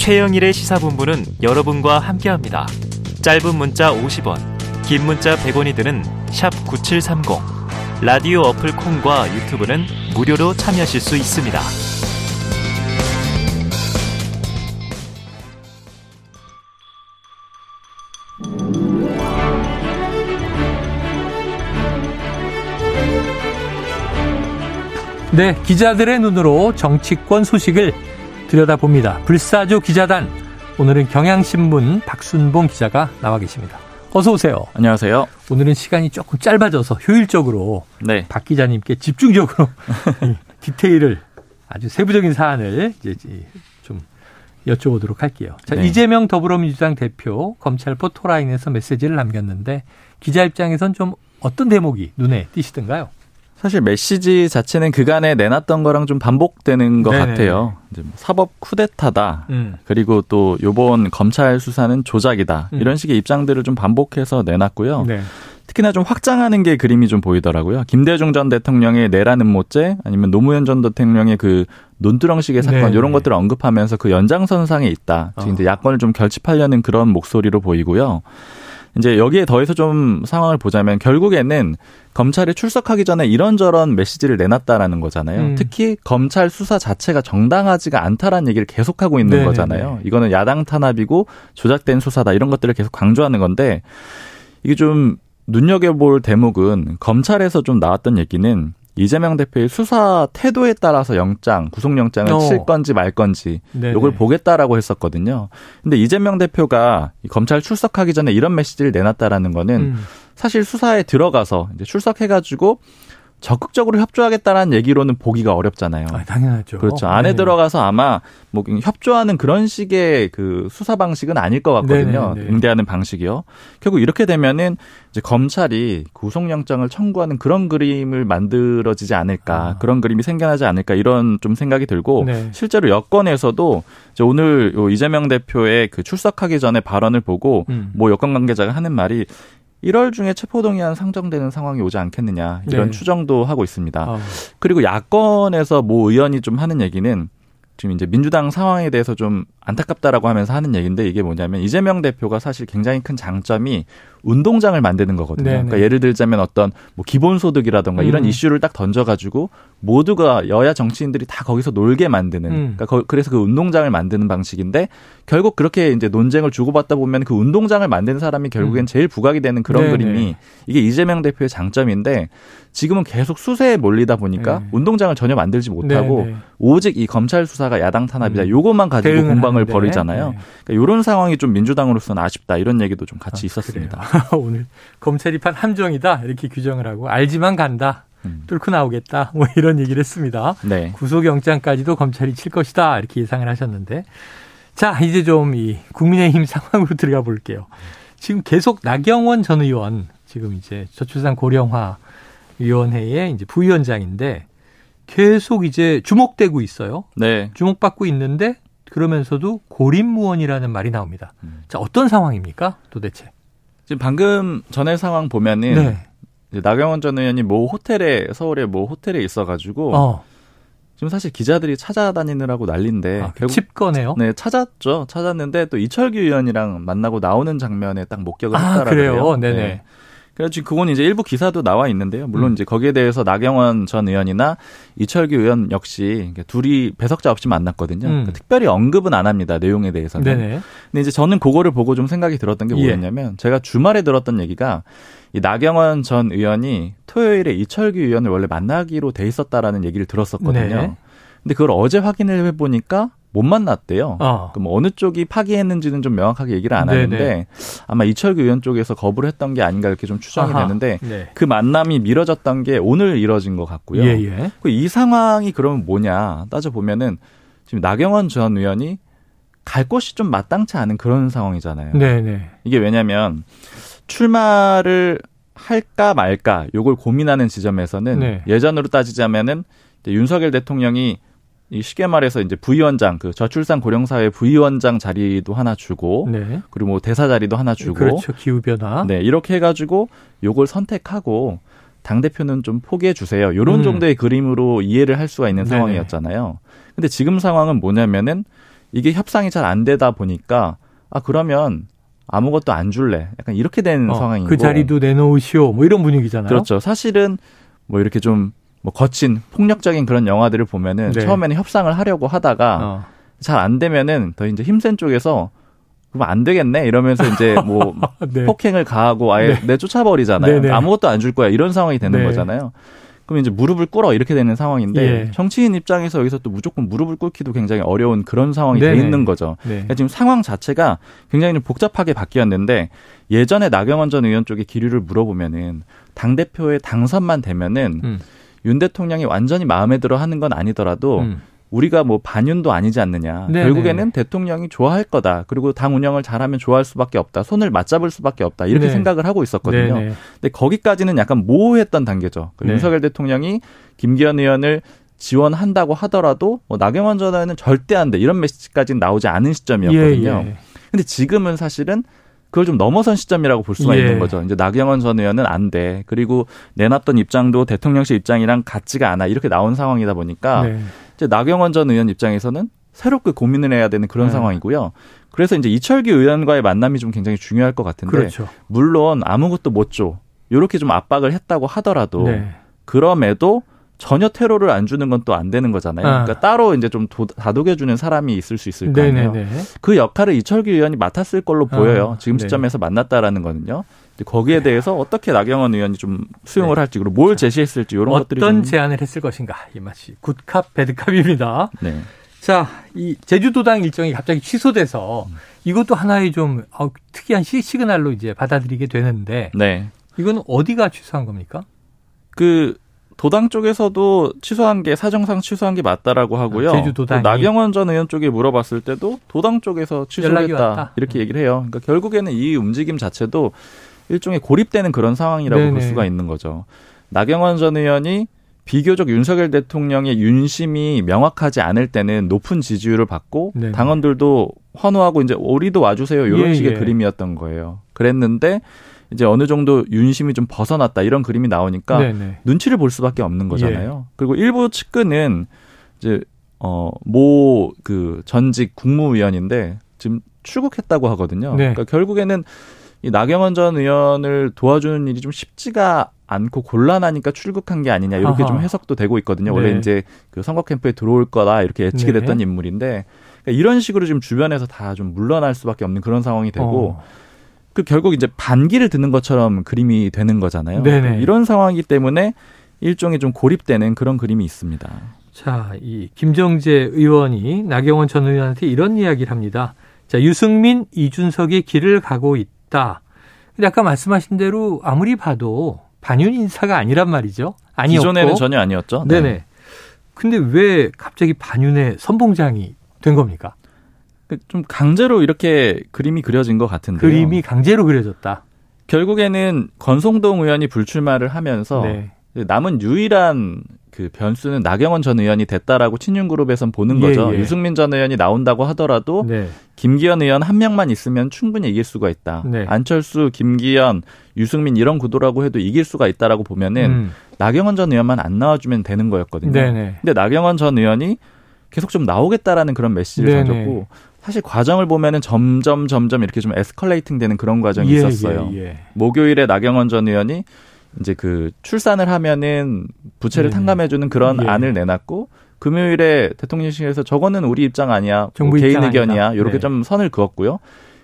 최영일의 시사본부는 여러분과 함께합니다. 짧은 문자 50원, 긴 문자 100원이 드는 9730. 라디오 어플 콩과 유튜브는 무료로 참여하실 수 있습니다. 네, 기자들의 눈으로 정치권 소식을 들여다봅니다. 불사조 기자단. 오늘은 경향신문 박순봉 기자가 나와 계십니다. 어서 오세요. 안녕하세요. 오늘은 시간이 조금 짧아져서 효율적으로 네. 박 기자님께 집중적으로 디테일을 아주 세부적인 사안을 이제 좀 여쭤보도록 할게요. 자, 네. 이재명 더불어민주당 대표 검찰 포토라인에서 메시지를 남겼는데 기자 입장에선 좀 어떤 대목이 눈에 띄시던가요? 사실 메시지 자체는 그간에 내놨던 거랑 좀 반복되는 것 네네. 같아요. 이제 뭐 사법 쿠데타다. 음. 그리고 또 요번 검찰 수사는 조작이다. 음. 이런 식의 입장들을 좀 반복해서 내놨고요. 네. 특히나 좀 확장하는 게 그림이 좀 보이더라고요. 김대중 전 대통령의 내라는 모죄 아니면 노무현 전 대통령의 그 논두렁식의 사건 네네. 이런 것들을 언급하면서 그 연장선상에 있다. 즉 이제 어. 야권을 좀 결집하려는 그런 목소리로 보이고요. 이제 여기에 더해서 좀 상황을 보자면 결국에는 검찰이 출석하기 전에 이런저런 메시지를 내놨다라는 거잖아요. 음. 특히 검찰 수사 자체가 정당하지가 않다라는 얘기를 계속하고 있는 네네네. 거잖아요. 이거는 야당 탄압이고 조작된 수사다 이런 것들을 계속 강조하는 건데 이게 좀 눈여겨볼 대목은 검찰에서 좀 나왔던 얘기는 이재명 대표의 수사 태도에 따라서 영장, 구속영장을 어. 칠 건지 말 건지 네네. 요걸 보겠다라고 했었거든요. 근데 이재명 대표가 검찰 출석하기 전에 이런 메시지를 내놨다라는 거는 음. 사실 수사에 들어가서 이제 출석해가지고 적극적으로 협조하겠다는 얘기로는 보기가 어렵잖아요. 아, 당연하죠. 그렇죠. 안에 네. 들어가서 아마 뭐 협조하는 그런 식의 그 수사 방식은 아닐 것 같거든요. 네, 네, 네. 응대하는 방식이요. 결국 이렇게 되면은 이제 검찰이 구속영장을 청구하는 그런 그림을 만들어지지 않을까, 아. 그런 그림이 생겨나지 않을까 이런 좀 생각이 들고 네. 실제로 여권에서도 이제 오늘 이재명 대표의 그 출석하기 전에 발언을 보고 음. 뭐 여권 관계자가 하는 말이 1월 중에 체포동의안 상정되는 상황이 오지 않겠느냐 이런 네. 추정도 하고 있습니다. 아. 그리고 야권에서 모 의원이 좀 하는 얘기는 지금 이제 민주당 상황에 대해서 좀 안타깝다라고 하면서 하는 얘기인데 이게 뭐냐면 이재명 대표가 사실 굉장히 큰 장점이 운동장을 만드는 거거든요. 네네. 그러니까 예를 들자면 어떤 뭐 기본소득이라던가 음. 이런 이슈를 딱 던져가지고 모두가 여야 정치인들이 다 거기서 놀게 만드는. 음. 그러니까 그래서 그 운동장을 만드는 방식인데 결국 그렇게 이제 논쟁을 주고받다 보면 그 운동장을 만드는 사람이 결국엔 음. 제일 부각이 되는 그런 네네. 그림이 이게 이재명 대표의 장점인데 지금은 계속 수세에 몰리다 보니까 네. 운동장을 전혀 만들지 못하고 네네. 오직 이 검찰 수사가 야당 탄압이다. 음. 요것만 가지고 공방 을 벌이잖아요. 네. 그러니까 이런 상황이 좀 민주당으로서는 아쉽다. 이런 얘기도 좀 같이 아, 있었습니다. 오늘 검찰 입판 함정이다 이렇게 규정을 하고 알지만 간다. 음. 뚫고 나오겠다. 뭐 이런 얘기를 했습니다. 네. 구속영장까지도 검찰이 칠 것이다. 이렇게 예상을 하셨는데. 자, 이제 좀 이 국민의힘 상황으로 들어가 볼게요. 지금 계속 나경원 전 의원, 지금 이제 저출산 고령화 위원회의 이제 부위원장인데 계속 이제 주목되고 있어요. 네. 주목받고 있는데 그러면서도 고립무원이라는 말이 나옵니다. 음. 자, 어떤 상황입니까? 도대체? 지금 방금 전에 상황 보면은 네. 나경원 전 의원이 모 호텔에 서울의 모 호텔에 있어가지고 어. 지금 사실 기자들이 찾아다니느라고 난린데 아, 결국 칩거네요. 네 찾았죠. 찾았는데 또 이철규 의원이랑 만나고 나오는 장면에 딱 목격을 아, 했다라고요. 그래요. 네네. 네. 그래서 지금 그건 이제 일부 기사도 나와 있는데요. 물론 음. 이제 거기에 대해서 나경원 전 의원이나 이철규 의원 역시 둘이 배석자 없이 만났거든요. 음. 그러니까 특별히 언급은 안 합니다. 내용에 대해서는. 네네. 근데 이제 저는 그거를 보고 좀 생각이 들었던 게 예. 뭐였냐면 예. 제가 주말에 들었던 얘기가 이 나경원 전 의원이 토요일에 이철규 의원을 원래 만나기로 돼 있었다라는 얘기를 들었었거든요. 네. 근데 그걸 어제 확인을 해보니까 못 만났대요. 어. 그럼 어느 쪽이 파기했는지는 좀 명확하게 얘기를 안 네네. 하는데 아마 이철규 의원 쪽에서 거부를 했던 게 아닌가 이렇게 좀 추정이 아하. 되는데 네. 그 만남이 미뤄졌던 게 오늘 이뤄진 것 같고요. 예, 예. 그이 상황이 그러면 뭐냐 따져 보면은 지금 나경원 전 의원이 갈 곳이 좀 마땅치 않은 그런 상황이잖아요. 네네. 이게 왜냐면 출마를 할까 말까 요걸 고민하는 지점에서는 네. 예전으로 따지자면은 윤석열 대통령이 이 쉽게 말해서 이제 부위원장 그 저출산 고령사회 부위원장 자리도 하나 주고 네. 그리고 뭐 대사 자리도 하나 주고 그렇죠 기후 변화 네 이렇게 해가지고 요걸 선택하고 당 대표는 좀 포기해 주세요 요런 음. 정도의 그림으로 이해를 할 수가 있는 상황이었잖아요. 근데 지금 상황은 뭐냐면은 이게 협상이 잘 안 되다 보니까 아 그러면 아무것도 안 줄래. 약간 이렇게 된 어, 상황이고 그 자리도 내놓으시오. 뭐 이런 분위기잖아요. 그렇죠. 사실은 뭐 이렇게 좀 뭐 거친 폭력적인 그런 영화들을 보면은 네. 처음에는 협상을 하려고 하다가 어. 잘안 되면은 더 이제 힘센 쪽에서 그럼 안 되겠네 이러면서 이제 뭐 네. 폭행을 가하고 아예 네. 내쫓아버리잖아요. 네네. 네. 아무것도 안 줄 거야 이런 상황이 되는 네. 거잖아요. 그럼 이제 무릎을 꿇어 이렇게 되는 상황인데 예. 정치인 입장에서 여기서 또 무조건 무릎을 꿇기도 굉장히 어려운 그런 상황이 네네. 돼 있는 거죠. 네. 그러니까 지금 상황 자체가 굉장히 좀 복잡하게 바뀌었는데 예전에 나경원 전 의원 쪽에 기류를 물어보면은 당 대표의 당선만 되면은 음. 윤 대통령이 완전히 마음에 들어 하는 건 아니더라도 음. 우리가 뭐 반윤도 아니지 않느냐. 네네. 결국에는 대통령이 좋아할 거다. 그리고 당 운영을 잘하면 좋아할 수밖에 없다. 손을 맞잡을 수밖에 없다. 이렇게 네. 생각을 하고 있었거든요. 네네. 근데 거기까지는 약간 모호했던 단계죠. 그 네. 윤석열 대통령이 김기현 의원을 지원한다고 하더라도 뭐 나경원 전 의원은 절대 안 돼. 이런 메시지까지는 나오지 않은 시점이었거든요. 예, 예. 근데 지금은 사실은 그걸 좀 넘어선 시점이라고 볼 수가 예. 있는 거죠. 이제 나경원 전 의원은 안 돼. 그리고 내놨던 입장도 대통령실 입장이랑 같지가 않아. 이렇게 나온 상황이다 보니까 네. 이제 나경원 전 의원 입장에서는 새롭게 고민을 해야 되는 그런 네. 상황이고요. 그래서 이제 이철기 의원과의 만남이 좀 굉장히 중요할 것 같은데 그렇죠. 물론 아무것도 못 줘. 이렇게 좀 압박을 했다고 하더라도 네. 그럼에도 전혀 테러를 안 주는 건 또 안 되는 거잖아요. 아. 그러니까 따로 이제 좀 다독여 주는 사람이 있을 수 있을 거 아니에요. 그 역할을 이철기 의원이 맡았을 걸로 보여요. 아. 지금 네. 시점에서 네. 만났다라는 거는요. 거기에 네. 대해서 어떻게 나경원 의원이 좀 수용을 네. 할지 그리고 뭘 제시했을지 이런 것들이 어떤 제안을 했을 것인가 이 맛이 굿캅 배드캅입니다. 네. 자, 이 제주도당 일정이 갑자기 취소돼서 이것도 하나의 좀 어, 특이한 시, 시그널로 이제 받아들이게 되는데 네. 이건 어디가 취소한 겁니까? 그 도당 쪽에서도 취소한 게 사정상 취소한 게 맞다라고 하고요. 제주도당 나경원 전 의원 쪽에 물어봤을 때도 도당 쪽에서 취소했다 이렇게 얘기를 해요. 그러니까 결국에는 이 움직임 자체도 일종의 고립되는 그런 상황이라고 네네. 볼 수가 있는 거죠. 나경원 전 의원이 비교적 윤석열 대통령의 윤심이 명확하지 않을 때는 높은 지지율을 받고 네네. 당원들도 환호하고 이제 우리도 와주세요 이런 예, 식의 예. 그림이었던 거예요. 그랬는데 이제 어느 정도 윤심이 좀 벗어났다 이런 그림이 나오니까 네네. 눈치를 볼 수밖에 없는 거잖아요. 예. 그리고 일부 측근은 이제 어모 그 전직 국무위원인데 지금 출국했다고 하거든요. 네. 그러니까 결국에는 이 나경원 전 의원을 도와주는 일이 좀 쉽지가 않고 곤란하니까 출국한 게 아니냐 이렇게 아하. 좀 해석도 되고 있거든요. 원래 네. 이제 그 선거 캠프에 들어올 거다 이렇게 예측이 네. 됐던 네. 인물인데 그러니까 이런 식으로 지금 주변에서 다 좀 물러날 수밖에 없는 그런 상황이 되고 어. 그 결국 이제 반기를 드는 것처럼 그림이 되는 거잖아요. 네네. 이런 상황이기 때문에 일종의 좀 고립되는 그런 그림이 있습니다. 자, 이 김정재 의원이 나경원 전 의원한테 이런 이야기를 합니다. 자, 유승민, 이준석의 길을 가고 있다. 있다. 근데 아까 말씀하신 대로 아무리 봐도 반윤 인사가 아니란 말이죠. 아니었고. 기존에는 전혀 아니었죠. 네. 네네. 근데 왜 갑자기 반윤의 선봉장이 된 겁니까? 그좀 강제로 이렇게 그림이 그려진 것 같은데요. 그림이 강제로 그려졌다. 결국에는 권성동 의원이 불출마를 하면서 네. 남은 유일한 그 변수는 나경원 전 의원이 됐다라고 친윤그룹에선 보는 예, 거죠. 예. 유승민 전 의원이 나온다고 하더라도 네. 김기현 의원 한 명만 있으면 충분히 이길 수가 있다. 네. 안철수, 김기현, 유승민 이런 구도라고 해도 이길 수가 있다라고 보면은 음. 나경원 전 의원만 안 나와주면 되는 거였거든요. 네네. 근데 나경원 전 의원이 계속 좀 나오겠다라는 그런 메시지를 네네. 던졌고 사실 과정을 보면은 점점 점점 이렇게 좀 에스컬레이팅 되는 그런 과정이 예, 있었어요. 예, 예. 목요일에 나경원 전 의원이 이제 그 출산을 하면은 부채를 네. 탕감해주는 그런 예. 안을 내놨고 금요일에 대통령실에서 저거는 우리 입장 아니야, 뭐 개인 입장 의견이야, 아니다. 이렇게 네. 좀 선을 그었고요.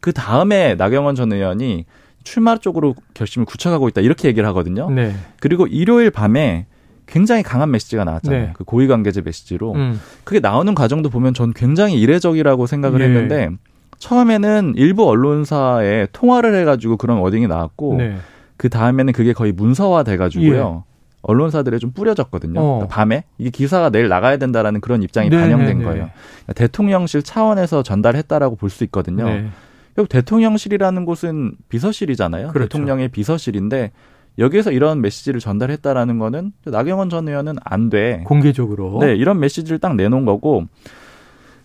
그 다음에 나경원 전 의원이 출마 쪽으로 결심을 굳혀가고 있다 이렇게 얘기를 하거든요. 네. 그리고 일요일 밤에 굉장히 강한 메시지가 나왔잖아요. 네. 그 고위 관계자 메시지로 음. 그게 나오는 과정도 보면 전 굉장히 이례적이라고 생각을 예. 했는데 처음에는 일부 언론사에 통화를 해가지고 그런 워딩이 나왔고. 네. 그 다음에는 그게 거의 문서화 돼가지고요. 예. 언론사들에 좀 뿌려졌거든요. 어. 그러니까 밤에 이게 기사가 내일 나가야 된다라는 그런 입장이 네 반영된 네, 네. 거예요. 그러니까 대통령실 차원에서 전달했다라고 볼 수 있거든요. 네. 결국 대통령실이라는 곳은 비서실이잖아요. 그렇죠. 대통령의 비서실인데 여기에서 이런 메시지를 전달했다라는 거는 나경원 전 의원은 안 돼. 공개적으로. 네, 이런 메시지를 딱 내놓은 거고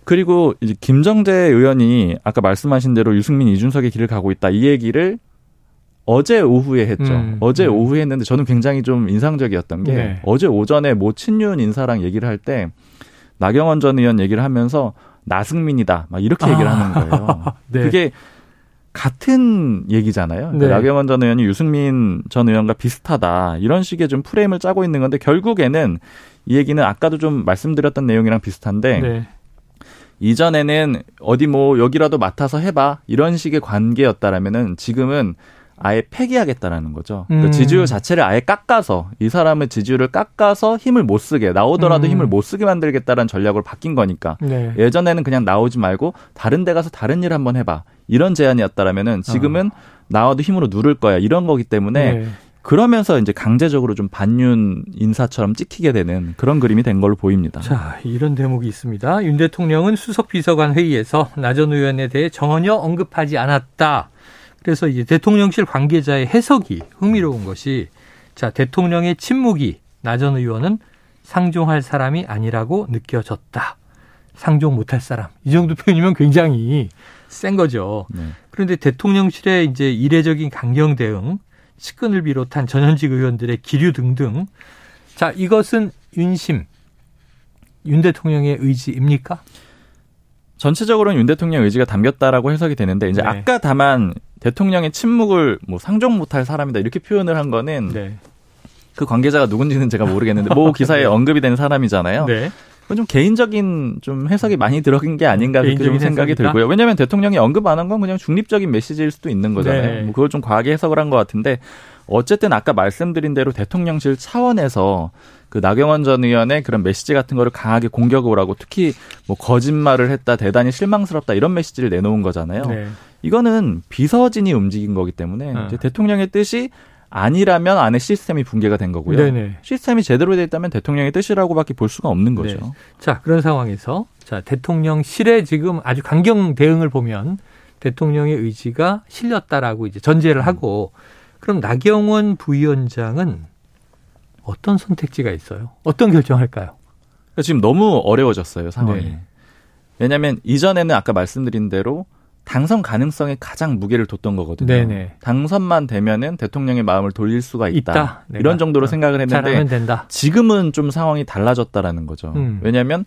그리고 이제 김정재 의원이 아까 말씀하신 대로 유승민 이준석의 길을 가고 있다 이 얘기를 어제 오후에 했죠. 음, 어제 음. 오후에 했는데 저는 굉장히 좀 인상적이었던 게 네. 어제 오전에 모 친윤 인사랑 얘기를 할 때 나경원 전 의원 얘기를 하면서 나승민이다. 막 이렇게 얘기를 아. 하는 거예요. 네. 그게 같은 얘기잖아요. 그러니까 네. 나경원 전 의원이 유승민 전 의원과 비슷하다. 이런 식의 좀 프레임을 짜고 있는 건데 결국에는 이 얘기는 아까도 좀 말씀드렸던 내용이랑 비슷한데 네. 이전에는 어디 뭐 여기라도 맡아서 해봐 이런 식의 관계였다라면은 지금은 아예 폐기하겠다라는 거죠. 그 음. 지지율 자체를 아예 깎아서 이 사람의 지지율을 깎아서 힘을 못 쓰게 나오더라도 음. 힘을 못 쓰게 만들겠다라는 전략으로 바뀐 거니까 네. 예전에는 그냥 나오지 말고 다른 데 가서 다른 일 한번 해봐 이런 제안이었다라면은 지금은 어. 나와도 힘으로 누를 거야 이런 거기 때문에 네. 그러면서 이제 강제적으로 좀 반윤 인사처럼 찍히게 되는 그런 그림이 된 걸로 보입니다. 자, 이런 대목이 있습니다. 윤 대통령은 수석 비서관 회의에서 나전 의원에 대해 전혀 언급하지 않았다. 그래서 이제 대통령실 관계자의 해석이 흥미로운 것이 자, 대통령의 침묵이 나 전 의원은 상종할 사람이 아니라고 느껴졌다. 상종 못할 사람. 이 정도 표현이면 굉장히 센 거죠. 네. 그런데 대통령실의 이제 이례적인 강경 대응, 측근을 비롯한 전현직 의원들의 기류 등등. 자, 이것은 윤심, 윤 대통령의 의지입니까? 전체적으로는 윤 대통령 의지가 담겼다라고 해석이 되는데 이제 네. 아까 다만 대통령의 침묵을 뭐 상종 못할 사람이다 이렇게 표현을 한 거는 네. 그 관계자가 누군지는 제가 모르겠는데 모 기사에 네. 언급이 된 사람이잖아요. 네. 그건 좀 개인적인 좀 해석이 많이 들어간 게 아닌가 그렇게 좀 생각이 해석이다? 들고요. 왜냐하면 대통령이 언급 안 한 건 그냥 중립적인 메시지일 수도 있는 거잖아요. 네. 뭐 그걸 좀 과하게 해석을 한 것 같은데 어쨌든 아까 말씀드린 대로 대통령실 차원에서 그 나경원 전 의원의 그런 메시지 같은 거를 강하게 공격을 하고 특히 뭐 거짓말을 했다 대단히 실망스럽다 이런 메시지를 내놓은 거잖아요. 네. 이거는 비서진이 움직인 거기 때문에 네. 대통령의 뜻이 아니라면 안에 시스템이 붕괴가 된 거고요. 네네. 시스템이 제대로 돼 있다면 대통령의 뜻이라고밖에 볼 수가 없는 거죠. 네. 자 그런 상황에서 자 대통령실에 지금 아주 강경 대응을 보면 대통령의 의지가 실렸다라고 이제 전제를 하고 그럼 나경원 부위원장은 어떤 선택지가 있어요? 어떤 결정할까요? 지금 너무 어려워졌어요 상황이. 네. 왜냐하면 이전에는 아까 말씀드린 대로 당선 가능성에 가장 무게를 뒀던 거거든요. 네네. 당선만 되면은 대통령의 마음을 돌릴 수가 있다. 있다. 이런 정도로 어, 생각을 했는데 지금은 좀 상황이 달라졌다라는 거죠. 음. 왜냐하면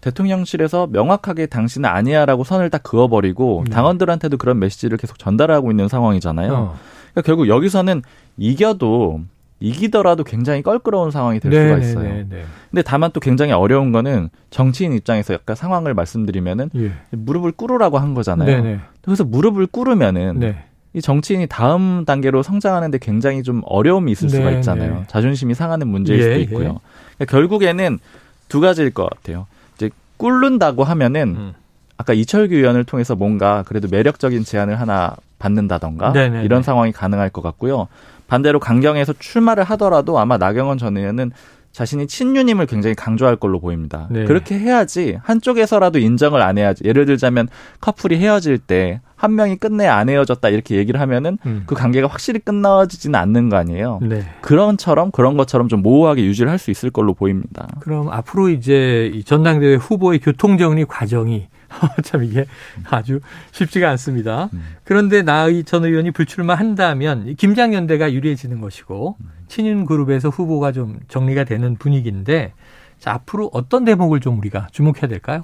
대통령실에서 명확하게 당신은 아니야라고 선을 딱 그어버리고 네. 당원들한테도 그런 메시지를 계속 전달하고 있는 상황이잖아요. 어. 그러니까 결국 여기서는 이겨도 이기더라도 굉장히 껄끄러운 상황이 될 수가 있어요. 네네네. 근데 다만 또 굉장히 어려운 거는 정치인 입장에서 약간 상황을 말씀드리면은 예. 무릎을 꿇으라고 한 거잖아요. 네네. 그래서 무릎을 꿇으면은 네. 이 정치인이 다음 단계로 성장하는데 굉장히 좀 어려움이 있을 수가 있잖아요. 자존심이 상하는 문제일 예, 수도 있고요. 예. 그러니까 결국에는 두 가지일 것 같아요. 이제 꿇는다고 하면은 음. 아까 이철규 의원을 통해서 뭔가 그래도 매력적인 제안을 하나 받는다던가 네네네. 이런 상황이 가능할 것 같고요. 반대로 강경에서 출마를 하더라도 아마 나경원 전 의원은 자신이 친윤임을 굉장히 강조할 걸로 보입니다. 네. 그렇게 해야지 한쪽에서라도 인정을 안 해야지. 예를 들자면 커플이 헤어질 때 한 명이 끝내 안 헤어졌다 이렇게 얘기를 하면은 음. 그 관계가 확실히 끝나지지는 않는 거 아니에요. 네. 그런처럼 그런 것처럼 좀 모호하게 유지를 할 수 있을 걸로 보입니다. 그럼 앞으로 이제 이 전당대회 후보의 교통 정리 과정이 참 이게 아주 쉽지가 않습니다. 음. 그런데 나의 전 의원이 불출마한다면 김장연대가 유리해지는 것이고 친윤 그룹에서 후보가 좀 정리가 되는 분위기인데 자, 앞으로 어떤 대목을 좀 우리가 주목해야 될까요?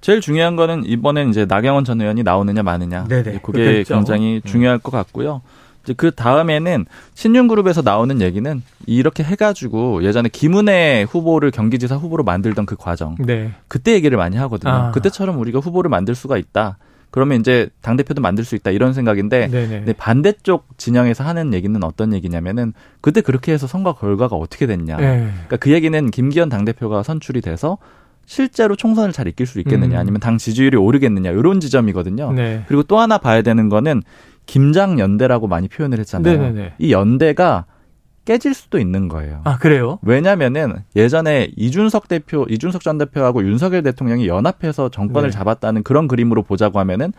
제일 중요한 거는 이번엔 이제 나경원 전 의원이 나오느냐 마느냐. 네네. 그게 그렇겠죠. 굉장히 음. 중요할 것 같고요. 이제 그 다음에는 신윤그룹에서 나오는 얘기는 이렇게 해가지고 예전에 김은혜 후보를 경기지사 후보로 만들던 그 과정. 네. 그때 얘기를 많이 하거든요. 아. 그때처럼 우리가 후보를 만들 수가 있다. 그러면 이제 당 대표도 만들 수 있다 이런 생각인데 근데 반대쪽 진영에서 하는 얘기는 어떤 얘기냐면은 그때 그렇게 해서 선거 결과가 어떻게 됐냐. 네. 그러니까 그 얘기는 김기현 당 대표가 선출이 돼서 실제로 총선을 잘 이길 수 있겠느냐 음. 아니면 당 지지율이 오르겠느냐 이런 지점이거든요. 네. 그리고 또 하나 봐야 되는 거는 김장 연대라고 많이 표현을 했잖아요. 네네네. 이 연대가 깨질 수도 있는 거예요. 아, 그래요? 왜냐면은 예전에 이준석 대표, 이준석 전 대표하고 윤석열 대통령이 연합해서 정권을 네. 잡았다는 그런 그림으로 보자고 하면은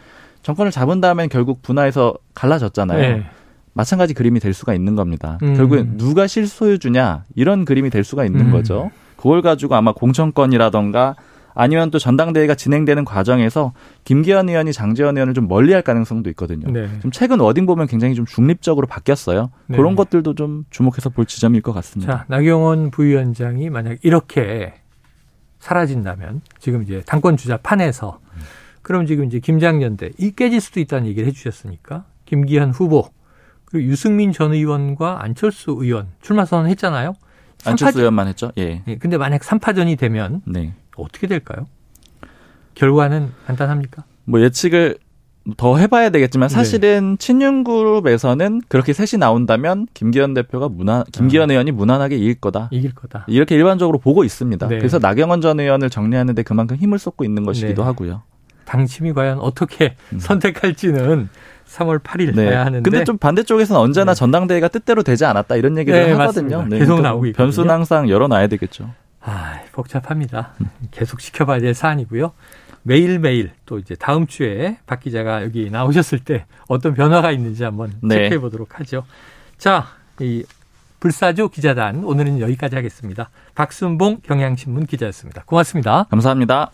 정권을 잡은 다음엔 결국 분화해서 갈라졌잖아요. 네. 마찬가지 그림이 될 수가 있는 겁니다. 음. 결국엔 누가 실소유주냐 이런 그림이 될 수가 있는 음. 거죠. 그걸 가지고 아마 공천권이라던가 아니면 또 전당대회가 진행되는 과정에서 김기현 의원이 장재원 의원을 좀 멀리할 가능성도 있거든요. 네. 좀 최근 워딩 보면 굉장히 좀 중립적으로 바뀌었어요. 네. 그런 것들도 좀 주목해서 볼 지점일 것 같습니다. 자, 나경원 부위원장이 만약 이렇게 사라진다면 지금 이제 당권 주자 판에서 그럼 지금 이제 김장연대 이 깨질 수도 있다는 얘기를 해주셨으니까 김기현 후보 그리고 유승민 전 의원과 안철수 의원 출마 선언했잖아요. 안철수 의원만 했죠. 예. 예. 근데 만약 3파전이 되면 네. 어떻게 될까요? 결과는 간단합니까? 뭐 예측을 더 해봐야 되겠지만 사실은 네. 친윤 그룹에서는 그렇게 셋이 나온다면 김기현 대표가 무난 김기현 아. 의원이 무난하게 이길 거다. 이길 거다. 이렇게 일반적으로 보고 있습니다. 네. 그래서 나경원 전 의원을 정리하는데 그만큼 힘을 쏟고 있는 것이기도 네. 하고요. 당심이 과연 어떻게 음. 선택할지는 3월 8일 네. 봐야 하는데. 근데 좀 반대쪽에서는 언제나 네. 전당대회가 뜻대로 되지 않았다 이런 얘기를 네, 하거든요. 네, 계속 나오고 있거든요. 변수는 항상 열어놔야 되겠죠. 아, 복잡합니다. 음. 계속 지켜봐야 될 사안이고요. 매일매일 또 이제 다음 주에 박 기자가 여기 나오셨을 때 어떤 변화가 있는지 한번 네. 체크해 보도록 하죠. 자, 이 불사조 기자단 오늘은 여기까지 하겠습니다. 박순봉 경향신문 기자였습니다. 고맙습니다. 감사합니다.